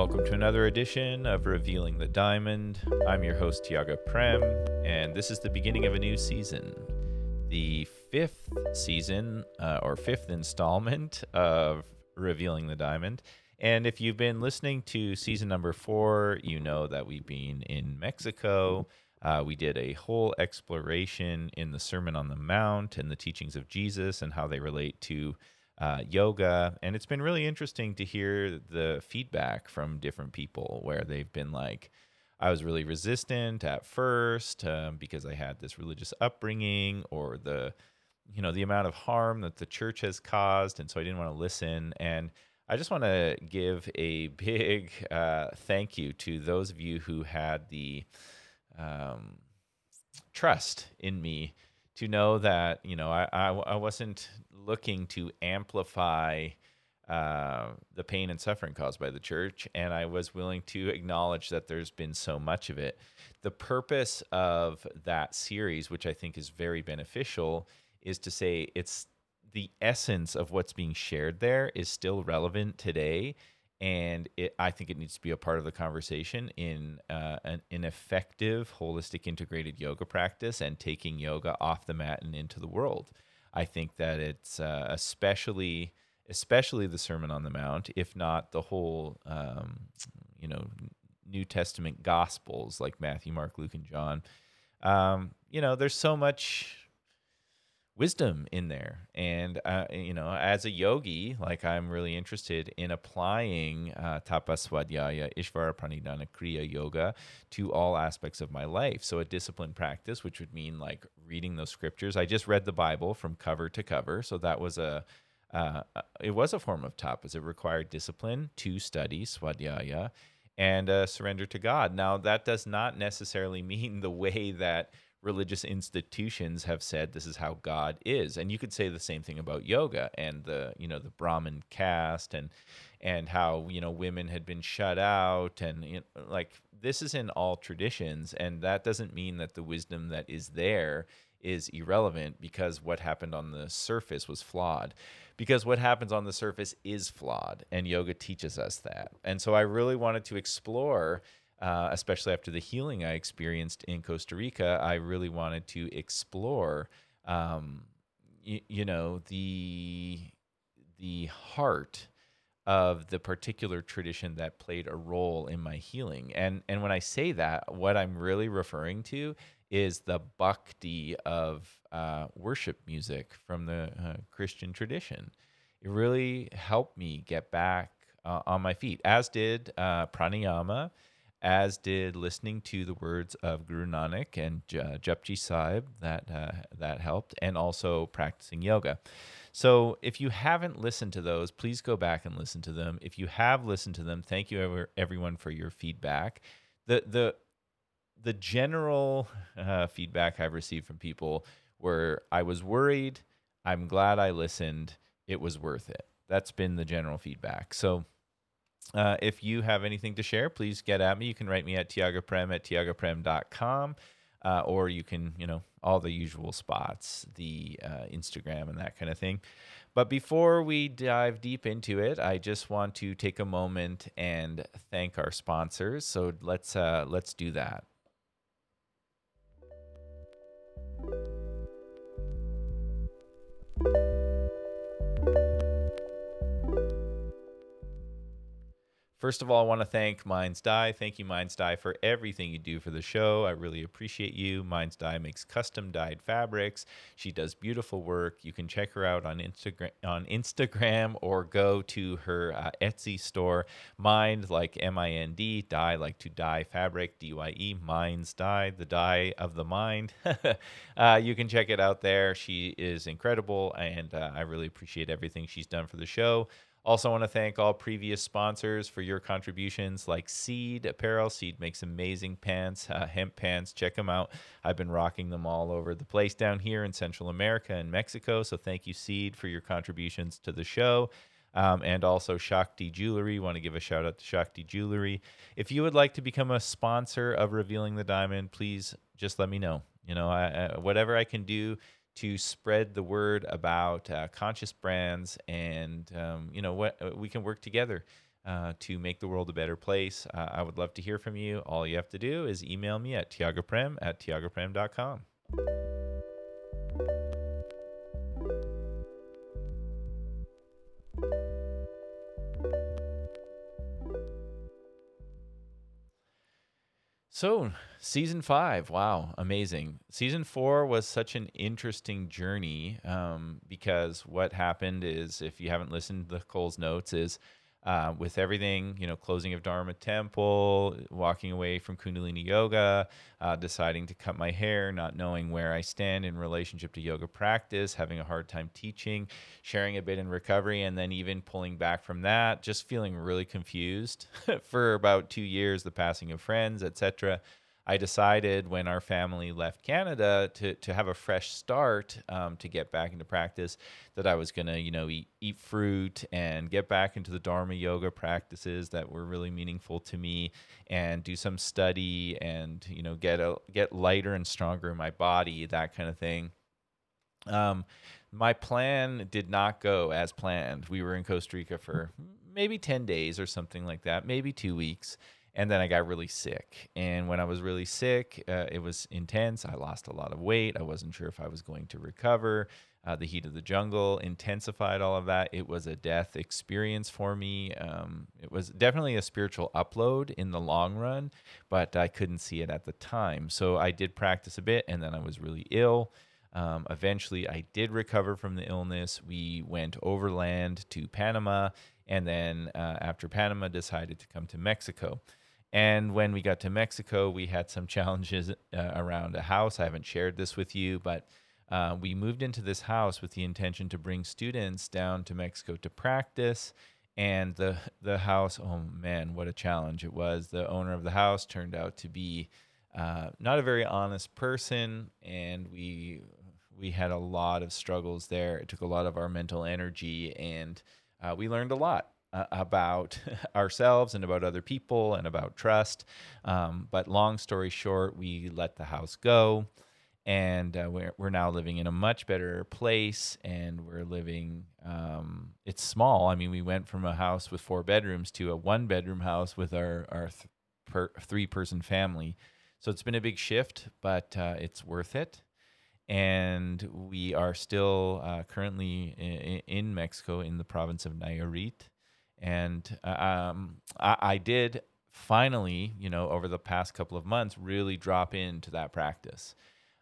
Welcome to another edition of Revealing the Diamond. I'm your host, Tiaga Prem, and this is the beginning of a new season. The fifth season, uh, or fifth installment of Revealing the Diamond. And if you've been listening to season number four, you know that we've been in Mexico. Uh, we did a whole exploration in the Sermon on the Mount and the teachings of Jesus and how they relate to uh, yoga. And it's been really interesting to hear the feedback from different people where they've been like, I was really resistant at first um, because I had this religious upbringing or the, you know, the amount of harm that the church has caused. And so I didn't want to listen. And I just want to give a big uh, thank you to those of you who had the um, trust in me to know that you know I, I, I wasn't looking to amplify uh, the pain and suffering caused by the church, and I was willing to acknowledge that there's been so much of it. The purpose of that series, which I think is very beneficial, is to say it's the essence of what's being shared there is still relevant today and it, I think it needs to be a part of the conversation in uh, an, an, effective, holistic, integrated yoga practice and taking yoga off the mat and into the world. I think that it's uh, especially, especially the Sermon on the Mount, if not the whole, um, you know, New Testament Gospels like Matthew, Mark, Luke, and John. Um, you know, there's so much wisdom in there. And uh, you know as a yogi like i'm really interested in applying uh, tapas svadhyaya ishvara pranidhana kriya yoga to all aspects of my life. So a disciplined practice which would mean like reading those scriptures. I just read the bible from cover to cover. So that was a uh, uh it was a form of tapas. It required discipline to study swadhyaya and uh, surrender to god. Now that does not necessarily mean the way that religious institutions have said this is how God is. And you could say the same thing about yoga and the, you know, the Brahmin caste and and how, you know, women had been shut out and you know, like this is in all traditions and that doesn't mean that the wisdom that is there is irrelevant because what happened on the surface was flawed. Because what happens on the surface is flawed and yoga teaches us that. And so I really wanted to explore uh, especially after the healing I experienced in Costa Rica, I really wanted to explore, um, y- you know, the the heart of the particular tradition that played a role in my healing. And and when I say that, what I'm really referring to is the bhakti of uh, worship music from the uh, Christian tradition. It really helped me get back uh, on my feet, as did uh, pranayama as did listening to the words of Guru Nanak and uh, Japji Sahib. That uh, that helped, and also practicing yoga. So, if you haven't listened to those, please go back and listen to them. If you have listened to them, thank you ever, everyone for your feedback. The the the general uh, feedback I've received from people where I was worried. I'm glad I listened. It was worth it. That's been the general feedback. So uh, if you have anything to share, please get at me. You can write me at tiagaprem at tiagaprem.com. Uh, or you can, you know, all the usual spots, the uh, Instagram and that kind of thing. But before we dive deep into it, I just want to take a moment and thank our sponsors. So let's uh, let's do that. First of all, I want to thank Minds Dye. Thank you, Minds Dye, for everything you do for the show. I really appreciate you. Minds Dye makes custom dyed fabrics. She does beautiful work. You can check her out on Instagram, on Instagram, or go to her uh, Etsy store. Mind like M-I-N-D, dye like to dye fabric, D-Y-E. Minds Dye, the dye of the mind. uh, you can check it out there. She is incredible, and uh, I really appreciate everything she's done for the show. Also, want to thank all previous sponsors for your contributions, like Seed Apparel. Seed makes amazing pants, uh, hemp pants. Check them out. I've been rocking them all over the place down here in Central America and Mexico. So, thank you, Seed, for your contributions to the show. Um, and also Shakti Jewelry. Want to give a shout out to Shakti Jewelry. If you would like to become a sponsor of Revealing the Diamond, please just let me know. You know, I, I, whatever I can do to spread the word about uh, conscious brands and um, you know what uh, we can work together uh, to make the world a better place. Uh, I would love to hear from you. All you have to do is email me at tiagaprem at tiagaprem.com. So, season five, wow, amazing. Season four was such an interesting journey um, because what happened is, if you haven't listened to Cole's notes, is uh, with everything, you know, closing of Dharma Temple, walking away from Kundalini Yoga, uh, deciding to cut my hair, not knowing where I stand in relationship to yoga practice, having a hard time teaching, sharing a bit in recovery, and then even pulling back from that, just feeling really confused for about two years, the passing of friends, etc. I decided when our family left Canada to, to have a fresh start um, to get back into practice that I was going to, you know, eat, eat fruit and get back into the Dharma yoga practices that were really meaningful to me and do some study and, you know, get a, get lighter and stronger in my body, that kind of thing. Um, my plan did not go as planned. We were in Costa Rica for maybe 10 days or something like that, maybe two weeks and then I got really sick. And when I was really sick, uh, it was intense. I lost a lot of weight. I wasn't sure if I was going to recover. Uh, the heat of the jungle intensified all of that. It was a death experience for me. Um, it was definitely a spiritual upload in the long run, but I couldn't see it at the time. So I did practice a bit, and then I was really ill. Um, eventually, I did recover from the illness. We went overland to Panama, and then uh, after Panama, decided to come to Mexico. And when we got to Mexico, we had some challenges uh, around a house. I haven't shared this with you, but uh, we moved into this house with the intention to bring students down to Mexico to practice. And the the house, oh man, what a challenge it was! The owner of the house turned out to be uh, not a very honest person, and we we had a lot of struggles there. It took a lot of our mental energy, and uh, we learned a lot uh, about ourselves and about other people and about trust. Um, but long story short, we let the house go. And uh, we're, we're now living in a much better place. And we're living, um, it's small. I mean, we went from a house with four bedrooms to a one bedroom house with our, our th- per, three person family. So it's been a big shift, but uh, it's worth it and we are still uh, currently in, in, Mexico in the province of Nayarit. And uh, um, I, I did finally, you know, over the past couple of months, really drop into that practice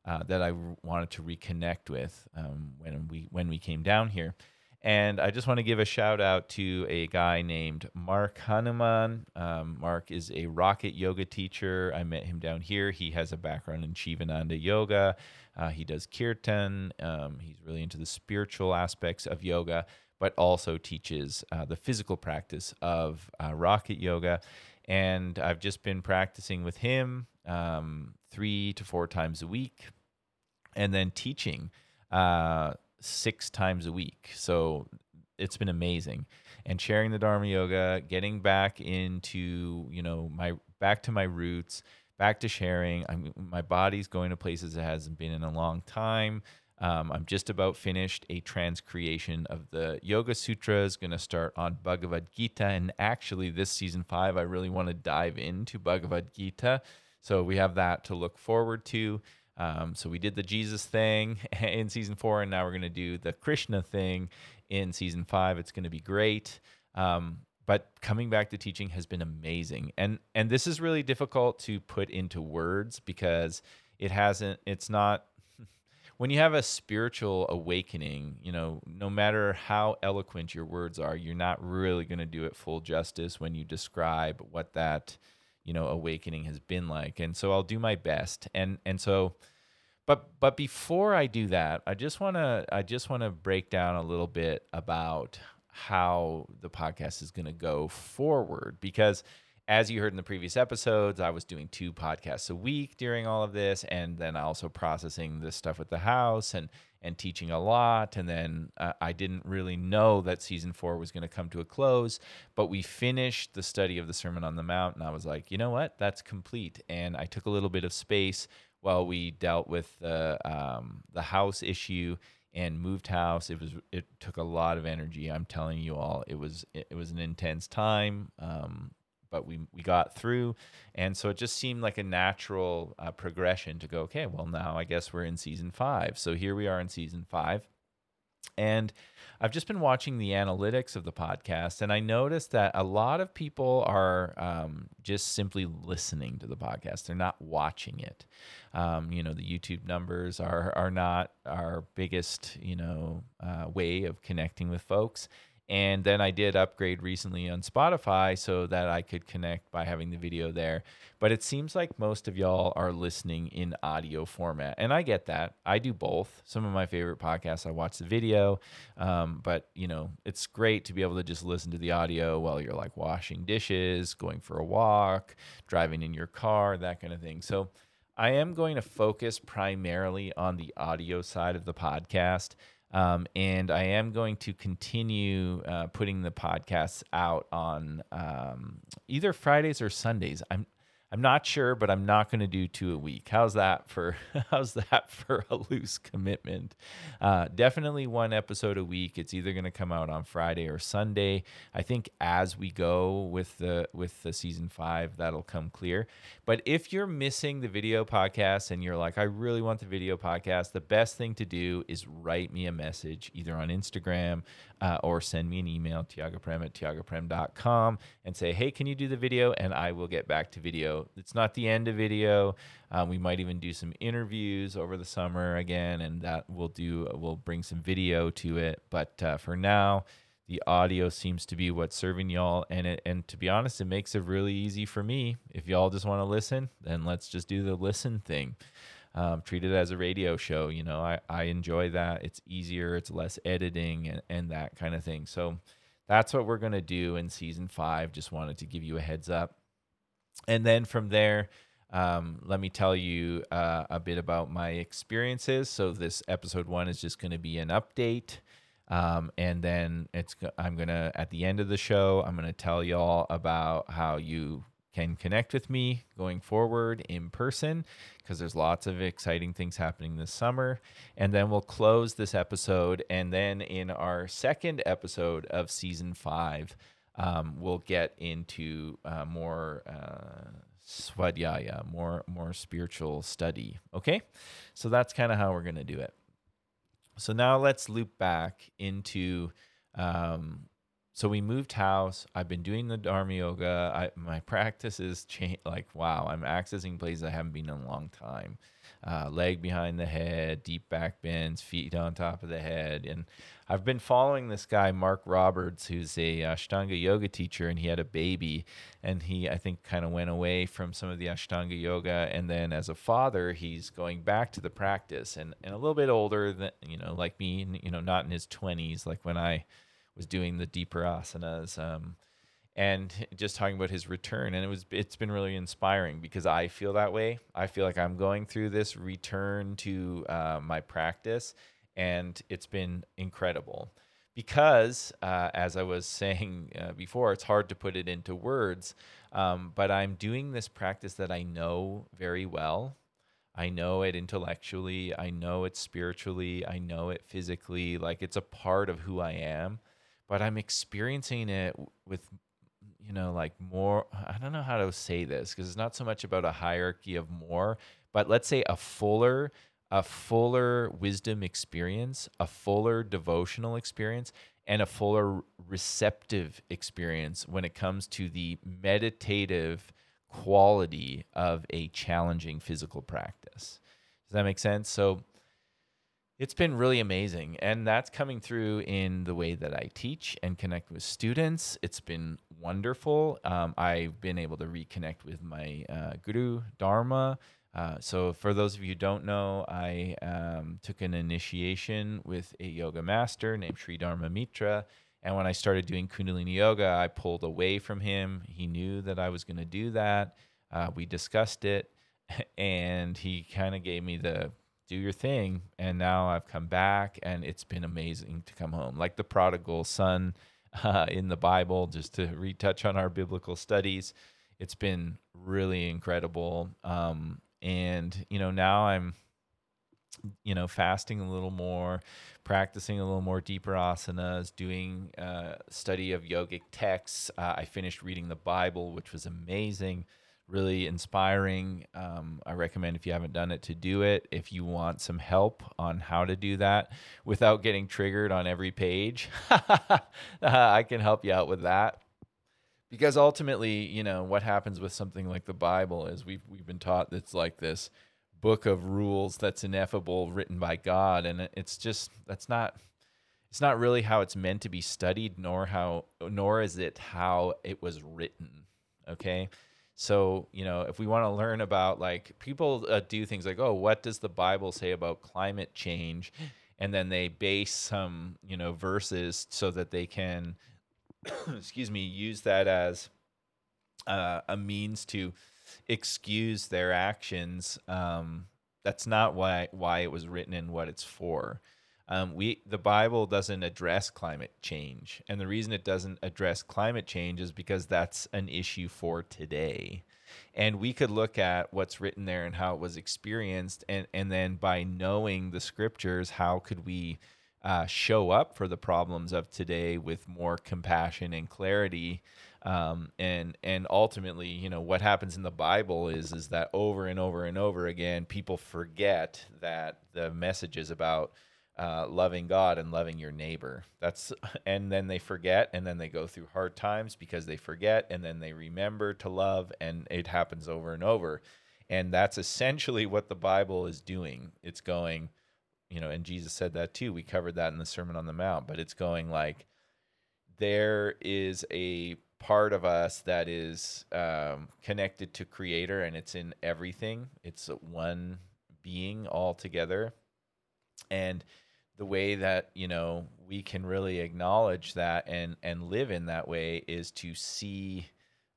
uh, that I wanted to reconnect with um, when we when we came down here. And I just want to give a shout out to a guy named Mark Hanuman. Um, Mark is a rocket yoga teacher. I met him down here. He has a background in Shivananda yoga. Uh, he does kirtan. Um, he's really into the spiritual aspects of yoga but also teaches uh, the physical practice of uh, rocket yoga. And I've just been practicing with him um, three to four times a week, and then teaching uh, six times a week. So it's been amazing. And sharing the Dharma yoga, getting back into you know my back to my roots, back to sharing. I'm, my body's going to places it hasn't been in a long time. Um, I'm just about finished a transcreation of the Yoga Sutras, going to start on Bhagavad Gita. And actually, this season five, I really want to dive into Bhagavad Gita. So we have that to look forward to. Um, so we did the Jesus thing in season four, and now we're going to do the Krishna thing in season five. It's going to be great. Um, but coming back to teaching has been amazing, and and this is really difficult to put into words because it hasn't. It's not when you have a spiritual awakening, you know, no matter how eloquent your words are, you're not really going to do it full justice when you describe what that, you know, awakening has been like. And so I'll do my best. And and so but but before I do that, I just want to I just want to break down a little bit about how the podcast is going to go forward because as you heard in the previous episodes, I was doing two podcasts a week during all of this, and then also processing this stuff with the house and and teaching a lot. And then uh, I didn't really know that season four was going to come to a close, but we finished the study of the Sermon on the Mount, and I was like, you know what, that's complete. And I took a little bit of space while we dealt with the um, the house issue and moved house. It was it took a lot of energy. I'm telling you all, it was it, was an intense time. Um, but we we got through, and so it just seemed like a natural uh, progression to go. Okay, well now I guess we're in season five. So here we are in season five, and I've just been watching the analytics of the podcast, and I noticed that a lot of people are um, just simply listening to the podcast. They're not watching it. Um, you know, the YouTube numbers are are not our biggest, you know, uh, way of connecting with folks. And then I did upgrade recently on Spotify so that I could connect by having the video there. But it seems like most of y'all are listening in audio format. And I get that. I do both. Some of my favorite podcasts, I watch the video. Um, but, you know, it's great to be able to just listen to the audio while you're like washing dishes, going for a walk, driving in your car, that kind of thing. So I am going to focus primarily on the audio side of the podcast. Um, and I am going to continue uh, putting the podcasts out on um, either Fridays or Sundays. I'm I'm not sure, but I'm not going to do two a week. How's that for how's that for a loose commitment? Uh, definitely one episode a week. It's either going to come out on Friday or Sunday. I think as we go with the with the season five, that'll come clear. But if you're missing the video podcast and you're like, I really want the video podcast, the best thing to do is write me a message either on Instagram uh, or send me an email, tiagaprem at tiagaprem.com, and say, hey, can you do the video? And I will get back to video. It's not the end of video. Um, we might even do some interviews over the summer again, and that we'll do, we'll bring some video to it. But uh, for now, the audio seems to be what's serving y'all and it and to be honest it makes it really easy for me if y'all just want to listen then let's just do the listen thing um, treat it as a radio show. You know, I, I enjoy that. It's easier, it's less editing and, and that kind of thing. So that's what we're going to do in season five. Just wanted to give you a heads up. And then from there, um, let me tell you uh, a bit about my experiences. So this episode one is just going to be an update. Um, and then it's I'm gonna at the end of the show I'm gonna tell y'all about how you can connect with me going forward in person because there's lots of exciting things happening this summer. And then we'll close this episode. And then in our second episode of season five, um, we'll get into uh, more uh, swadhyaya, more more spiritual study. Okay, so that's kind of how we're gonna do it. So now let's loop back into um, so we moved house. I've been doing the Dharma yoga. I, my practice is cha- like wow. I'm accessing places I haven't been in a long time. Uh, leg behind the head, deep back bends, feet on top of the head, and I've been following this guy Mark Roberts, who's a Ashtanga yoga teacher, and he had a baby, and he I think kind of went away from some of the Ashtanga yoga, and then as a father, he's going back to the practice, and and a little bit older than you know, like me, you know, not in his twenties, like when I was doing the deeper asanas um, and just talking about his return and it was it's been really inspiring because i feel that way i feel like i'm going through this return to uh, my practice and it's been incredible because uh, as i was saying uh, before it's hard to put it into words um, but i'm doing this practice that i know very well I know it intellectually. I know it spiritually. I know it physically. Like it's a part of who I am but I'm experiencing it with you know like more I don't know how to say this because it's not so much about a hierarchy of more, but let's say a fuller a fuller wisdom experience, a fuller devotional experience, and a fuller receptive experience when it comes to the meditative quality of a challenging physical practice. Does that make sense? So it's been really amazing. And that's coming through in the way that I teach and connect with students. It's been wonderful. Um, I've been able to reconnect with my uh, guru, Dharma. Uh, so, for those of you who don't know, I um, took an initiation with a yoga master named Sri Dharma Mitra. And when I started doing Kundalini Yoga, I pulled away from him. He knew that I was going to do that. Uh, we discussed it, and he kind of gave me the do your thing. And now I've come back, and it's been amazing to come home. Like the prodigal son uh, in the Bible, just to retouch on our biblical studies, it's been really incredible. Um, and you know, now I'm you know, fasting a little more, practicing a little more deeper asanas, doing uh, study of yogic texts. Uh, I finished reading the Bible, which was amazing, really inspiring. Um, I recommend if you haven't done it to do it. If you want some help on how to do that without getting triggered on every page, I can help you out with that. Because ultimately, you know, what happens with something like the Bible is we've we've been taught that's like this book of rules that's ineffable written by God and it's just that's not it's not really how it's meant to be studied nor how nor is it how it was written okay so you know if we want to learn about like people uh, do things like oh what does the bible say about climate change and then they base some you know verses so that they can excuse me use that as uh, a means to excuse their actions. Um, that's not why why it was written and what it's for. Um, we the Bible doesn't address climate change, and the reason it doesn't address climate change is because that's an issue for today. And we could look at what's written there and how it was experienced, and and then by knowing the scriptures, how could we uh, show up for the problems of today with more compassion and clarity um, and and ultimately you know what happens in the bible is is that over and over and over again people forget that the message is about uh, loving god and loving your neighbor. That's and then they forget and then they go through hard times because they forget and then they remember to love and it happens over and over. And that's essentially what the bible is doing. It's going you know and jesus said that too. We covered that in the sermon on the mount but it's going like there is a part of us that is um, connected to creator and it's in everything. It's one being all together and the way that you know we can really acknowledge that and and live in that way is to see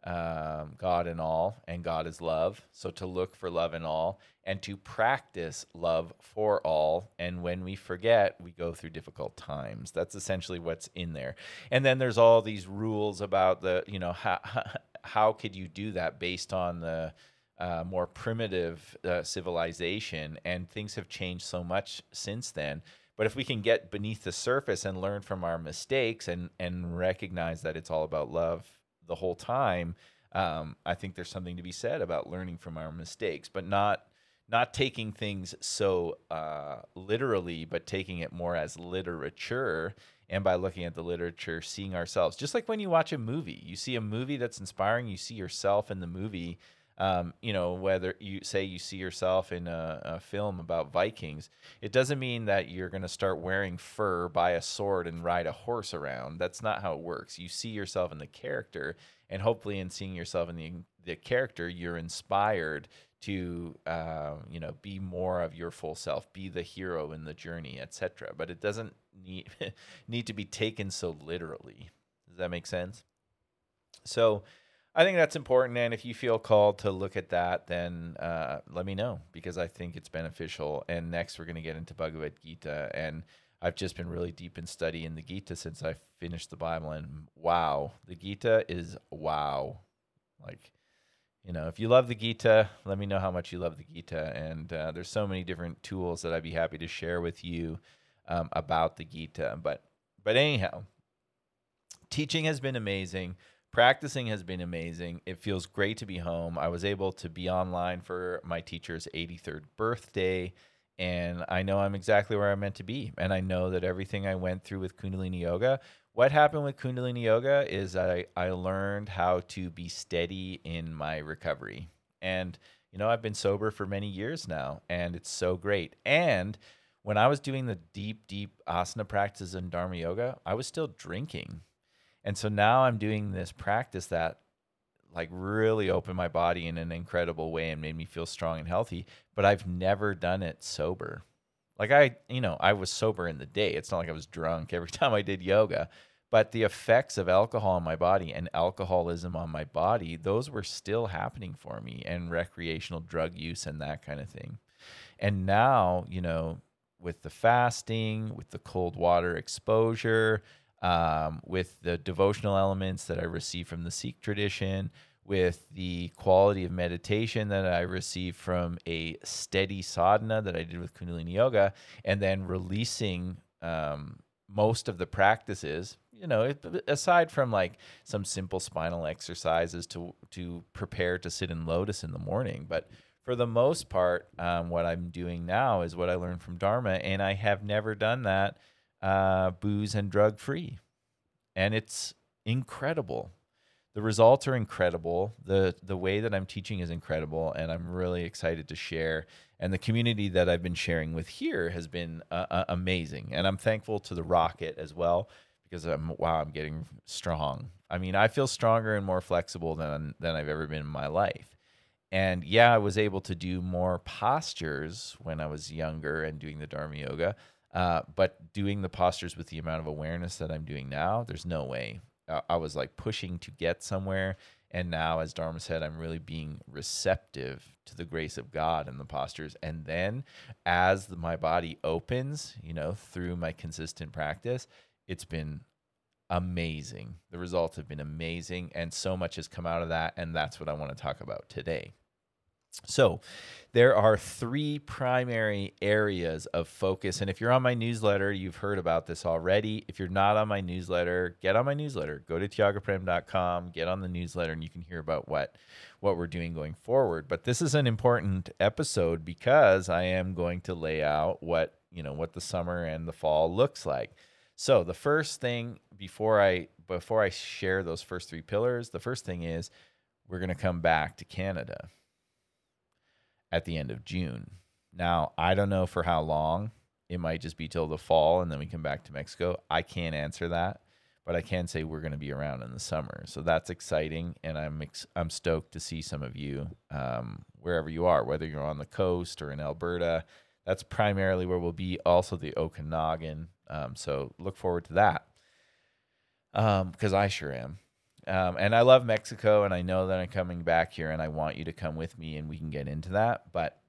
um, God in all, and God is love. So to look for love in all, and to practice love for all. And when we forget, we go through difficult times. That's essentially what's in there. And then there's all these rules about the, you know, how how could you do that based on the uh, more primitive uh, civilization, and things have changed so much since then. But if we can get beneath the surface and learn from our mistakes and and recognize that it's all about love the whole time, um, I think there's something to be said about learning from our mistakes, but not not taking things so uh, literally, but taking it more as literature. And by looking at the literature, seeing ourselves, just like when you watch a movie, you see a movie that's inspiring, you see yourself in the movie. Um, you know, whether you say you see yourself in a, a film about Vikings, it doesn't mean that you're going to start wearing fur, buy a sword, and ride a horse around. That's not how it works. You see yourself in the character, and hopefully, in seeing yourself in the the character, you're inspired to uh, you know be more of your full self, be the hero in the journey, etc. But it doesn't need need to be taken so literally. Does that make sense? So I think that's important. And if you feel called to look at that, then uh, let me know because I think it's beneficial. And next, we're going to get into Bhagavad Gita. And I've just been really deep in studying the Gita since I finished the Bible. And wow, the Gita is wow. Like, you know, if you love the Gita, let me know how much you love the Gita. And uh, there's so many different tools that I'd be happy to share with you um, about the Gita. But, but anyhow, teaching has been amazing practicing has been amazing. It feels great to be home. I was able to be online for my teacher's 83rd birthday, and I know I'm exactly where I'm meant to be. And I know that everything I went through with Kundalini Yoga, what happened with Kundalini Yoga is I, I learned how to be steady in my recovery. And, you know, I've been sober for many years now, and it's so great. And when I was doing the deep, deep asana practices in Dharma Yoga, I was still drinking and so now I'm doing this practice that like really opened my body in an incredible way and made me feel strong and healthy, but I've never done it sober. Like I, you know, I was sober in the day. It's not like I was drunk every time I did yoga, but the effects of alcohol on my body and alcoholism on my body, those were still happening for me and recreational drug use and that kind of thing. And now, you know, with the fasting, with the cold water exposure, um, with the devotional elements that I receive from the Sikh tradition, with the quality of meditation that I received from a steady sadhana that I did with Kundalini Yoga, and then releasing um, most of the practices. You know, aside from like some simple spinal exercises to to prepare to sit in lotus in the morning, but for the most part, um, what I'm doing now is what I learned from Dharma, and I have never done that uh, booze and drug free, and it's incredible the results are incredible. the The way that I'm teaching is incredible, and I'm really excited to share. And the community that I've been sharing with here has been uh, uh, amazing, and I'm thankful to the Rocket as well because I'm wow, I'm getting strong. I mean, I feel stronger and more flexible than than I've ever been in my life. And yeah, I was able to do more postures when I was younger and doing the Dharma yoga. Uh, but doing the postures with the amount of awareness that I'm doing now, there's no way I was like pushing to get somewhere. And now, as Dharma said, I'm really being receptive to the grace of God and the postures. And then, as the, my body opens, you know, through my consistent practice, it's been amazing. The results have been amazing. And so much has come out of that. And that's what I want to talk about today. So, there are three primary areas of focus. And if you're on my newsletter, you've heard about this already. If you're not on my newsletter, get on my newsletter. Go to tiagaprem.com, get on the newsletter, and you can hear about what, what we're doing going forward. But this is an important episode because I am going to lay out what, you know, what the summer and the fall looks like. So the first thing before I before I share those first three pillars, the first thing is we're going to come back to Canada at the end of June. Now, I don't know for how long. It might just be till the fall and then we come back to Mexico. I can't answer that, but I can say we're going to be around in the summer. So that's exciting and I'm ex- I'm stoked to see some of you um, wherever you are, whether you're on the coast or in Alberta. That's primarily where we'll be, also the Okanagan. Um, so look forward to that because um, I sure am. Um, and I love Mexico, and I know that I'm coming back here, and I want you to come with me, and we can get into that. But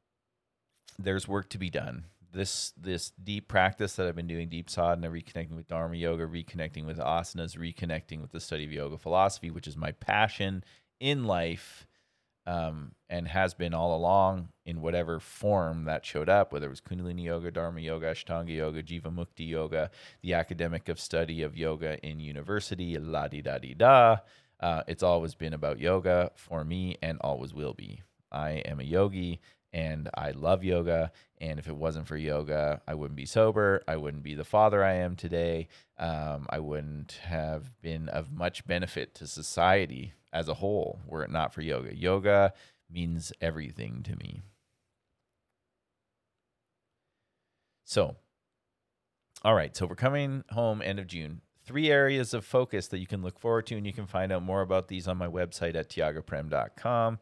there's work to be done. This this deep practice that I've been doing, deep sadhana, reconnecting with Dharma yoga, reconnecting with asanas, reconnecting with the study of yoga philosophy, which is my passion in life, um, and has been all along in whatever form that showed up, whether it was Kundalini yoga, Dharma yoga, Ashtanga yoga, Jivamukti yoga, the academic of study of yoga in university, la di da di da. Uh, it's always been about yoga for me and always will be. I am a yogi and I love yoga. And if it wasn't for yoga, I wouldn't be sober. I wouldn't be the father I am today. Um, I wouldn't have been of much benefit to society as a whole were it not for yoga. Yoga means everything to me. So, all right, so we're coming home end of June. Three areas of focus that you can look forward to, and you can find out more about these on my website at tiagaprem.com.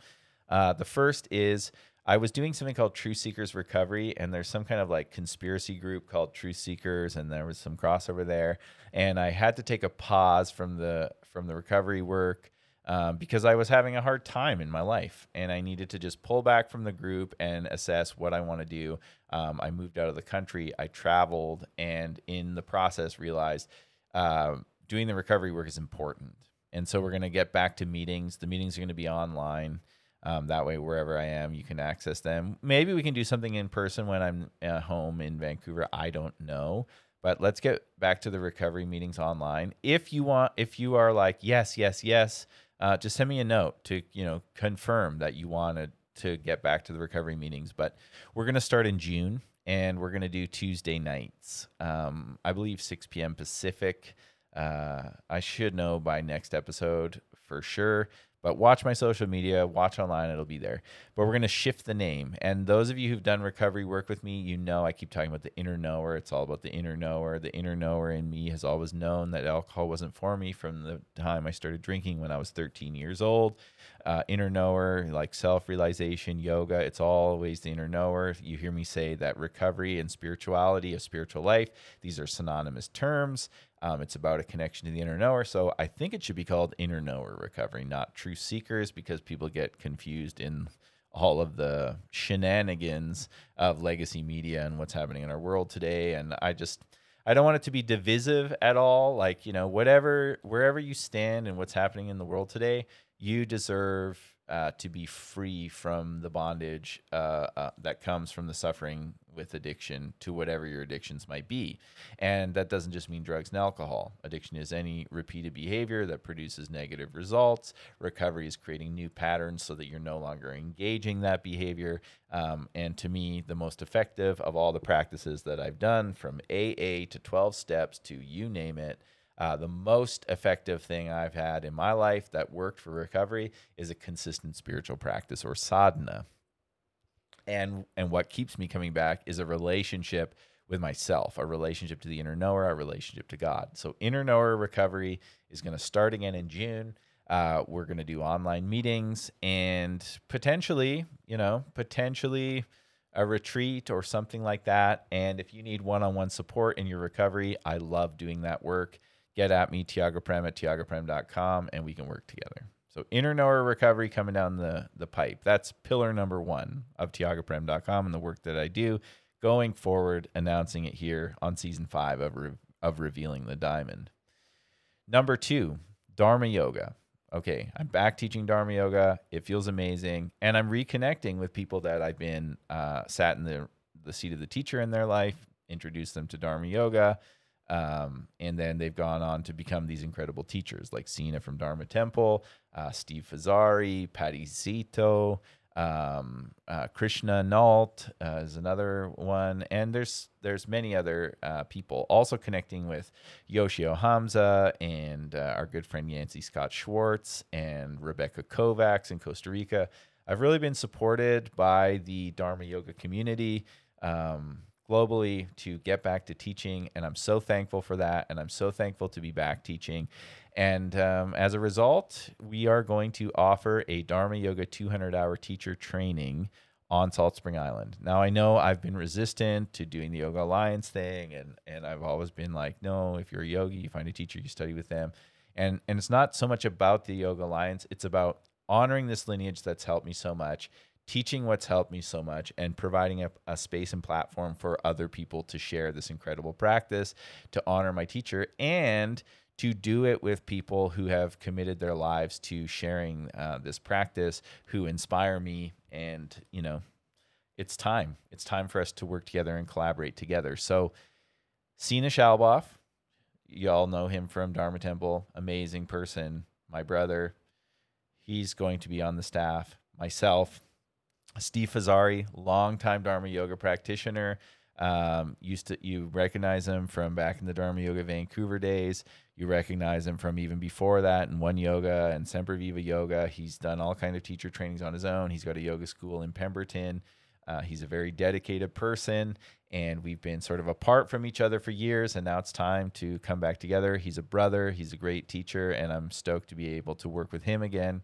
Uh, the first is I was doing something called Truth Seekers Recovery, and there's some kind of like conspiracy group called Truth Seekers, and there was some crossover there. And I had to take a pause from the from the recovery work um, because I was having a hard time in my life and I needed to just pull back from the group and assess what I want to do. Um, I moved out of the country, I traveled, and in the process realized uh, doing the recovery work is important. And so we're going to get back to meetings. The meetings are going to be online. Um, that way, wherever I am, you can access them. Maybe we can do something in person when I'm at home in Vancouver. I don't know. But let's get back to the recovery meetings online. If you want, if you are like, yes, yes, yes, uh, just send me a note to you know confirm that you wanted to get back to the recovery meetings. But we're going to start in June, and we're going to do Tuesday nights. Um, I believe 6 p.m. Pacific. Uh, I should know by next episode for sure. But watch my social media, watch online, it'll be there. But we're going to shift the name. And those of you who've done recovery work with me, you know I keep talking about the inner knower. It's all about the inner knower. The inner knower in me has always known that alcohol wasn't for me from the time I started drinking when I was 13 years old. Uh, inner knower, like self realization, yoga, it's always the inner knower. You hear me say that recovery and spirituality, a spiritual life, these are synonymous terms. Um, it's about a connection to the inner knower. So I think it should be called inner knower recovery, not true seekers, because people get confused in all of the shenanigans of legacy media and what's happening in our world today. And I just, I don't want it to be divisive at all. Like, you know, whatever, wherever you stand and what's happening in the world today, you deserve uh, to be free from the bondage uh, uh, that comes from the suffering with addiction to whatever your addictions might be. And that doesn't just mean drugs and alcohol. Addiction is any repeated behavior that produces negative results. Recovery is creating new patterns so that you're no longer engaging that behavior. Um, and to me, the most effective of all the practices that I've done from AA to 12 steps to you name it uh, the most effective thing I've had in my life that worked for recovery is a consistent spiritual practice or sadhana. And and what keeps me coming back is a relationship with myself, a relationship to the inner knower, a relationship to God. So inner knower recovery is going to start again in June. Uh, we're going to do online meetings and potentially, you know, potentially a retreat or something like that. And if you need one-on-one support in your recovery, I love doing that work get at me, Tiaga Prem at tiagaprem.com, and we can work together. So inner knower recovery coming down the, the pipe. That's pillar number one of tiagaprem.com and the work that I do. Going forward, announcing it here on season five of, Re- of Revealing the Diamond. Number two, Dharma Yoga. Okay, I'm back teaching Dharma Yoga. It feels amazing. And I'm reconnecting with people that I've been uh, sat in the, the seat of the teacher in their life, introduced them to Dharma Yoga um, and then they've gone on to become these incredible teachers like Sina from Dharma Temple, uh, Steve Fazzari, Patty Szeto, um, uh, Krishna Nalt uh, is another one, and there's there's many other uh, people also connecting with Yoshio Hamza and uh, our good friend Yancy Scott Schwartz and Rebecca Kovacs in Costa Rica. I've really been supported by the Dharma Yoga community. Um, globally to get back to teaching. And I'm so thankful for that. And I'm so thankful to be back teaching. And um, as a result, we are going to offer a Dharma Yoga 200 hour teacher training on Salt Spring Island. Now, I know I've been resistant to doing the Yoga Alliance thing, and, and I've always been like, no, if you're a yogi, you find a teacher, you study with them. And, and it's not so much about the Yoga Alliance, it's about honoring this lineage that's helped me so much teaching what's helped me so much and providing a, a, space and platform for other people to share this incredible practice, to honor my teacher, and to do it with people who have committed their lives to sharing uh, this practice, who inspire me. And, you know, it's time. It's time for us to work together and collaborate together. So, Sina Shalboff, y'all know him from Dharma Temple, amazing person, my brother. He's going to be on the staff. Myself, Steve Fazzari, longtime Dharma yoga practitioner. Um, used to you recognize him from back in the Dharma Yoga Vancouver days. You recognize him from even before that in One Yoga and Semperviva Yoga. He's done all kind of teacher trainings on his own. He's got a yoga school in Pemberton. Uh, he's a very dedicated person, and we've been sort of apart from each other for years. And now it's time to come back together. He's a brother. He's a great teacher, and I'm stoked to be able to work with him again.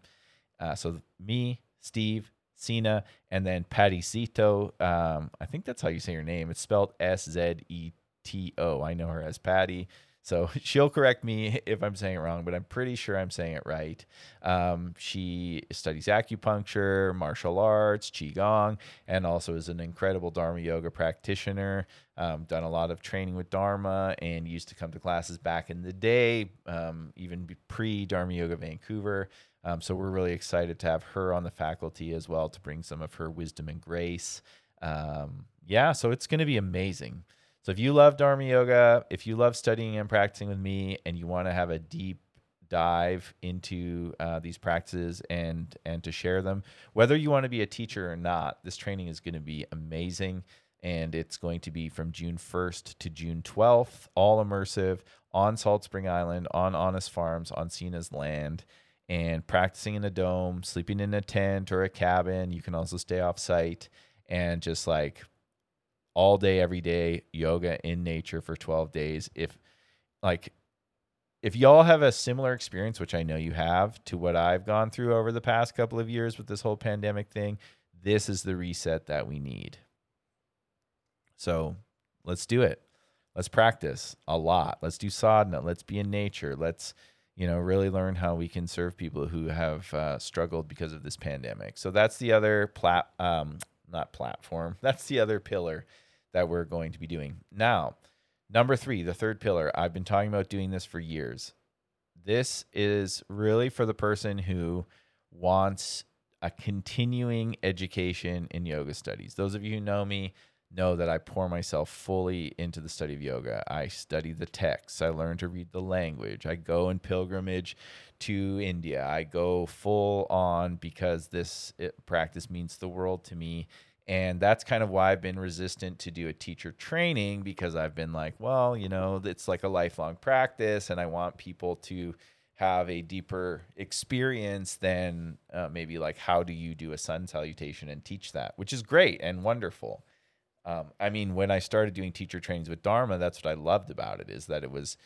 Uh, so me, Steve, Sina, and then Patty Szeto. Um, I think that's how you say her name. It's spelled S Z E T O. I know her as Patty. So she'll correct me if I'm saying it wrong, but I'm pretty sure I'm saying it right. Um, she studies acupuncture, martial arts, qigong, and also is an incredible Dharma yoga practitioner. Um, done a lot of training with Dharma and used to come to classes back in the day, um, even pre Dharma Yoga Vancouver. Um, so we're really excited to have her on the faculty as well to bring some of her wisdom and grace. Um, yeah, so it's going to be amazing. So if you love Dharma Yoga, if you love studying and practicing with me, and you want to have a deep dive into uh, these practices and and to share them, whether you want to be a teacher or not, this training is going to be amazing. And it's going to be from June 1st to June 12th, all immersive on Salt Spring Island, on Honest Farms, on Sina's land and practicing in a dome, sleeping in a tent or a cabin. You can also stay off site and just like all day, every day, yoga in nature for 12 days. If like, if y'all have a similar experience, which I know you have, to what I've gone through over the past couple of years with this whole pandemic thing, this is the reset that we need. So let's do it. Let's practice a lot. Let's do sadhana. Let's be in nature. Let's you know, really learn how we can serve people who have uh, struggled because of this pandemic. So that's the other plat, um, not platform. That's the other pillar that we're going to be doing. Now, number three, the third pillar. I've been talking about doing this for years. This is really for the person who wants a continuing education in yoga studies. Those of you who know me know that I pour myself fully into the study of yoga. I study the texts, I learn to read the language, I go in pilgrimage to India. I go full on because this eh, practice means the world to me. And that's kind of why I've been resistant to do a teacher training because I've been like, well, you know, it's like a lifelong practice and I want people to have a deeper experience than uh, maybe like how do you do a sun salutation and teach that, which is great and wonderful. Um, I mean, when I started doing teacher trainings with Dharma, that's what I loved about it is that it was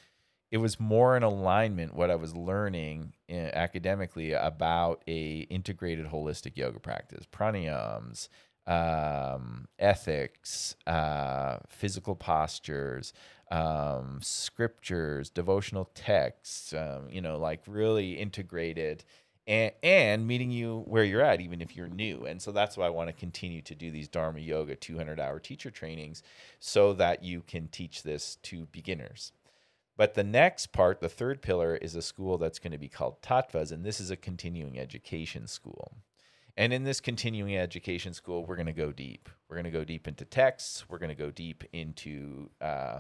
it was more in alignment what I was learning in, eh, academically about a integrated holistic yoga practice, pranayams, um, ethics, uh, physical postures, um, scriptures, devotional texts, um, you know, like really integrated and, and meeting you where you're at, even if you're new. And so that's why I want to continue to do these Dharma Yoga 200 hour teacher trainings so that you can teach this to beginners. But the next part, the third pillar, is a school that's going to be called Tattvas, and this is a continuing education school. And in this continuing education school, we're going to go deep. We're going to go deep into texts. We're going to go deep into uh,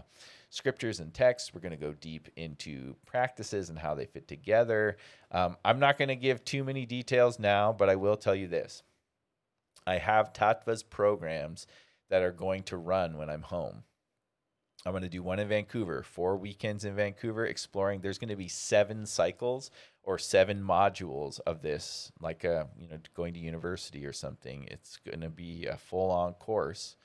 scriptures and texts. We're going to go deep into practices and how they fit together. Um, I'm not going to give too many details now, but I will tell you this I have Tattvas programs that are going to run when I'm home. I'm going to do one in Vancouver, four weekends in Vancouver, exploring. There's going to be seven cycles or seven modules of this, like a, uh, you know, going to university or something. It's going to be a full on course.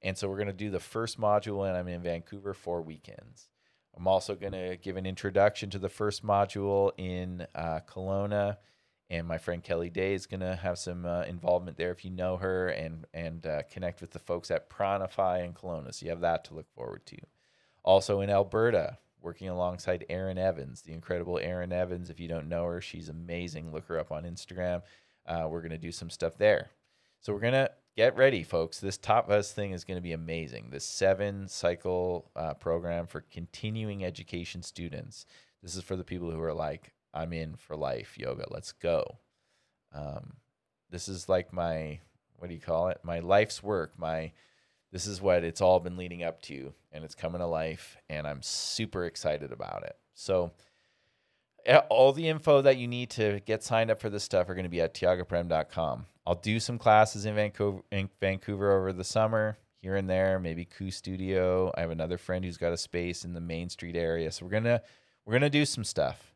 And so we're going to do the first module when I'm in Vancouver, four weekends. I'm also going to give an introduction to the first module in uh, Kelowna. And my friend Kelly Day is going to have some uh, involvement there if you know her and, and uh, connect with the folks at Pranify in Kelowna. So you have that to look forward to. Also in Alberta, working alongside Erin Evans, the incredible Erin Evans. If you don't know her, she's amazing. Look her up on Instagram. Uh, we're going to do some stuff there. So we're going to get ready, folks. This Tattvas thing is going to be amazing. This seven cycle uh, program for continuing education students. This is for the people who are like, I'm in for life yoga. Let's go. Um, this is like my, what do you call it? My life's work, my this is what it's all been leading up to and it's coming to life and i'm super excited about it so all the info that you need to get signed up for this stuff are going to be at tiagaprem.com i'll do some classes in vancouver, in vancouver over the summer here and there maybe Ku studio i have another friend who's got a space in the main street area so we're to we're to do some stuff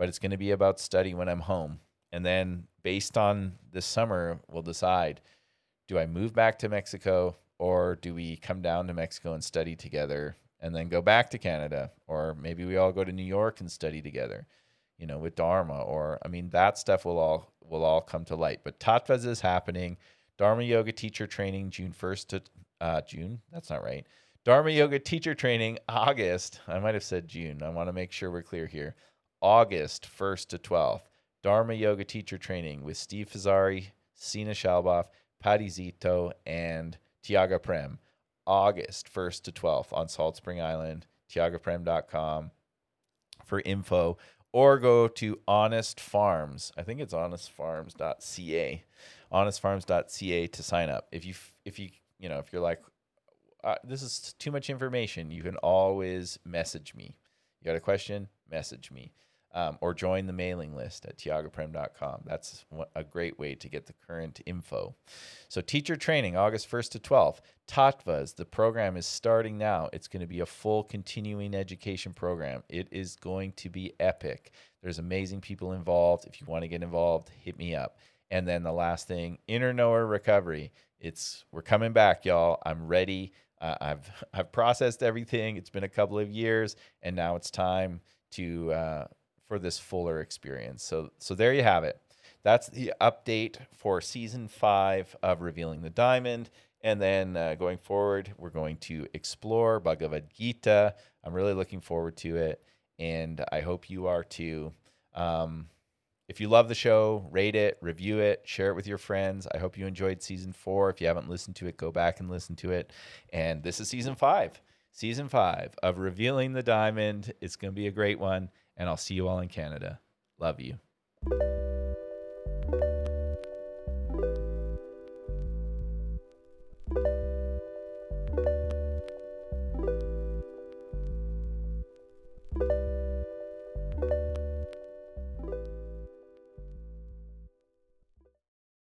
but it's going to be about study when i'm home and then based on this summer we'll decide do i move back to mexico or do we come down to Mexico and study together and then go back to Canada? Or maybe we all go to New York and study together, you know, with Dharma. Or I mean, that stuff will all will all come to light. But Tattvas is happening. Dharma Yoga teacher training June 1st to uh, June. That's not right. Dharma Yoga teacher training August. I might have said June. I want to make sure we're clear here. August 1st to 12th. Dharma Yoga teacher training with Steve Fazzari, Sina Shalbov, Patty Szeto, and Tiaga Prem, August 1st to 12th on Salt Spring Island, tiagaprem.com for info or go to Honest Farms. I think it's honestfarms.ca. honestfarms.ca to sign up. If you if you, you know, if you're like uh, this is too much information, you can always message me. You got a question? Message me um, or join the mailing list at tiagaprem.com. That's a great way to get the current info. So, teacher training, August 1st to 12th. Tattvas, the program is starting now. It's going to be a full continuing education program. It is going to be epic. There's amazing people involved. If you want to get involved, hit me up. And then the last thing, inner knower recovery. It's we're coming back, y'all. I'm ready. Uh, I've I've processed everything. It's been a couple of years, and now it's time to uh, for this fuller experience. So so there you have it. That's the update for season five of Revealing the Diamond. And then uh, going forward, we're going to explore Bhagavad Gita. I'm really looking forward to it, and I hope you are too. Um, if you love the show, rate it, review it, share it with your friends. I hope you enjoyed season four. If you haven't listened to it, go back and listen to it. And this is season five. Season five of Revealing the Diamond. It's going to be a great one and I'll see you all in Canada. Love you.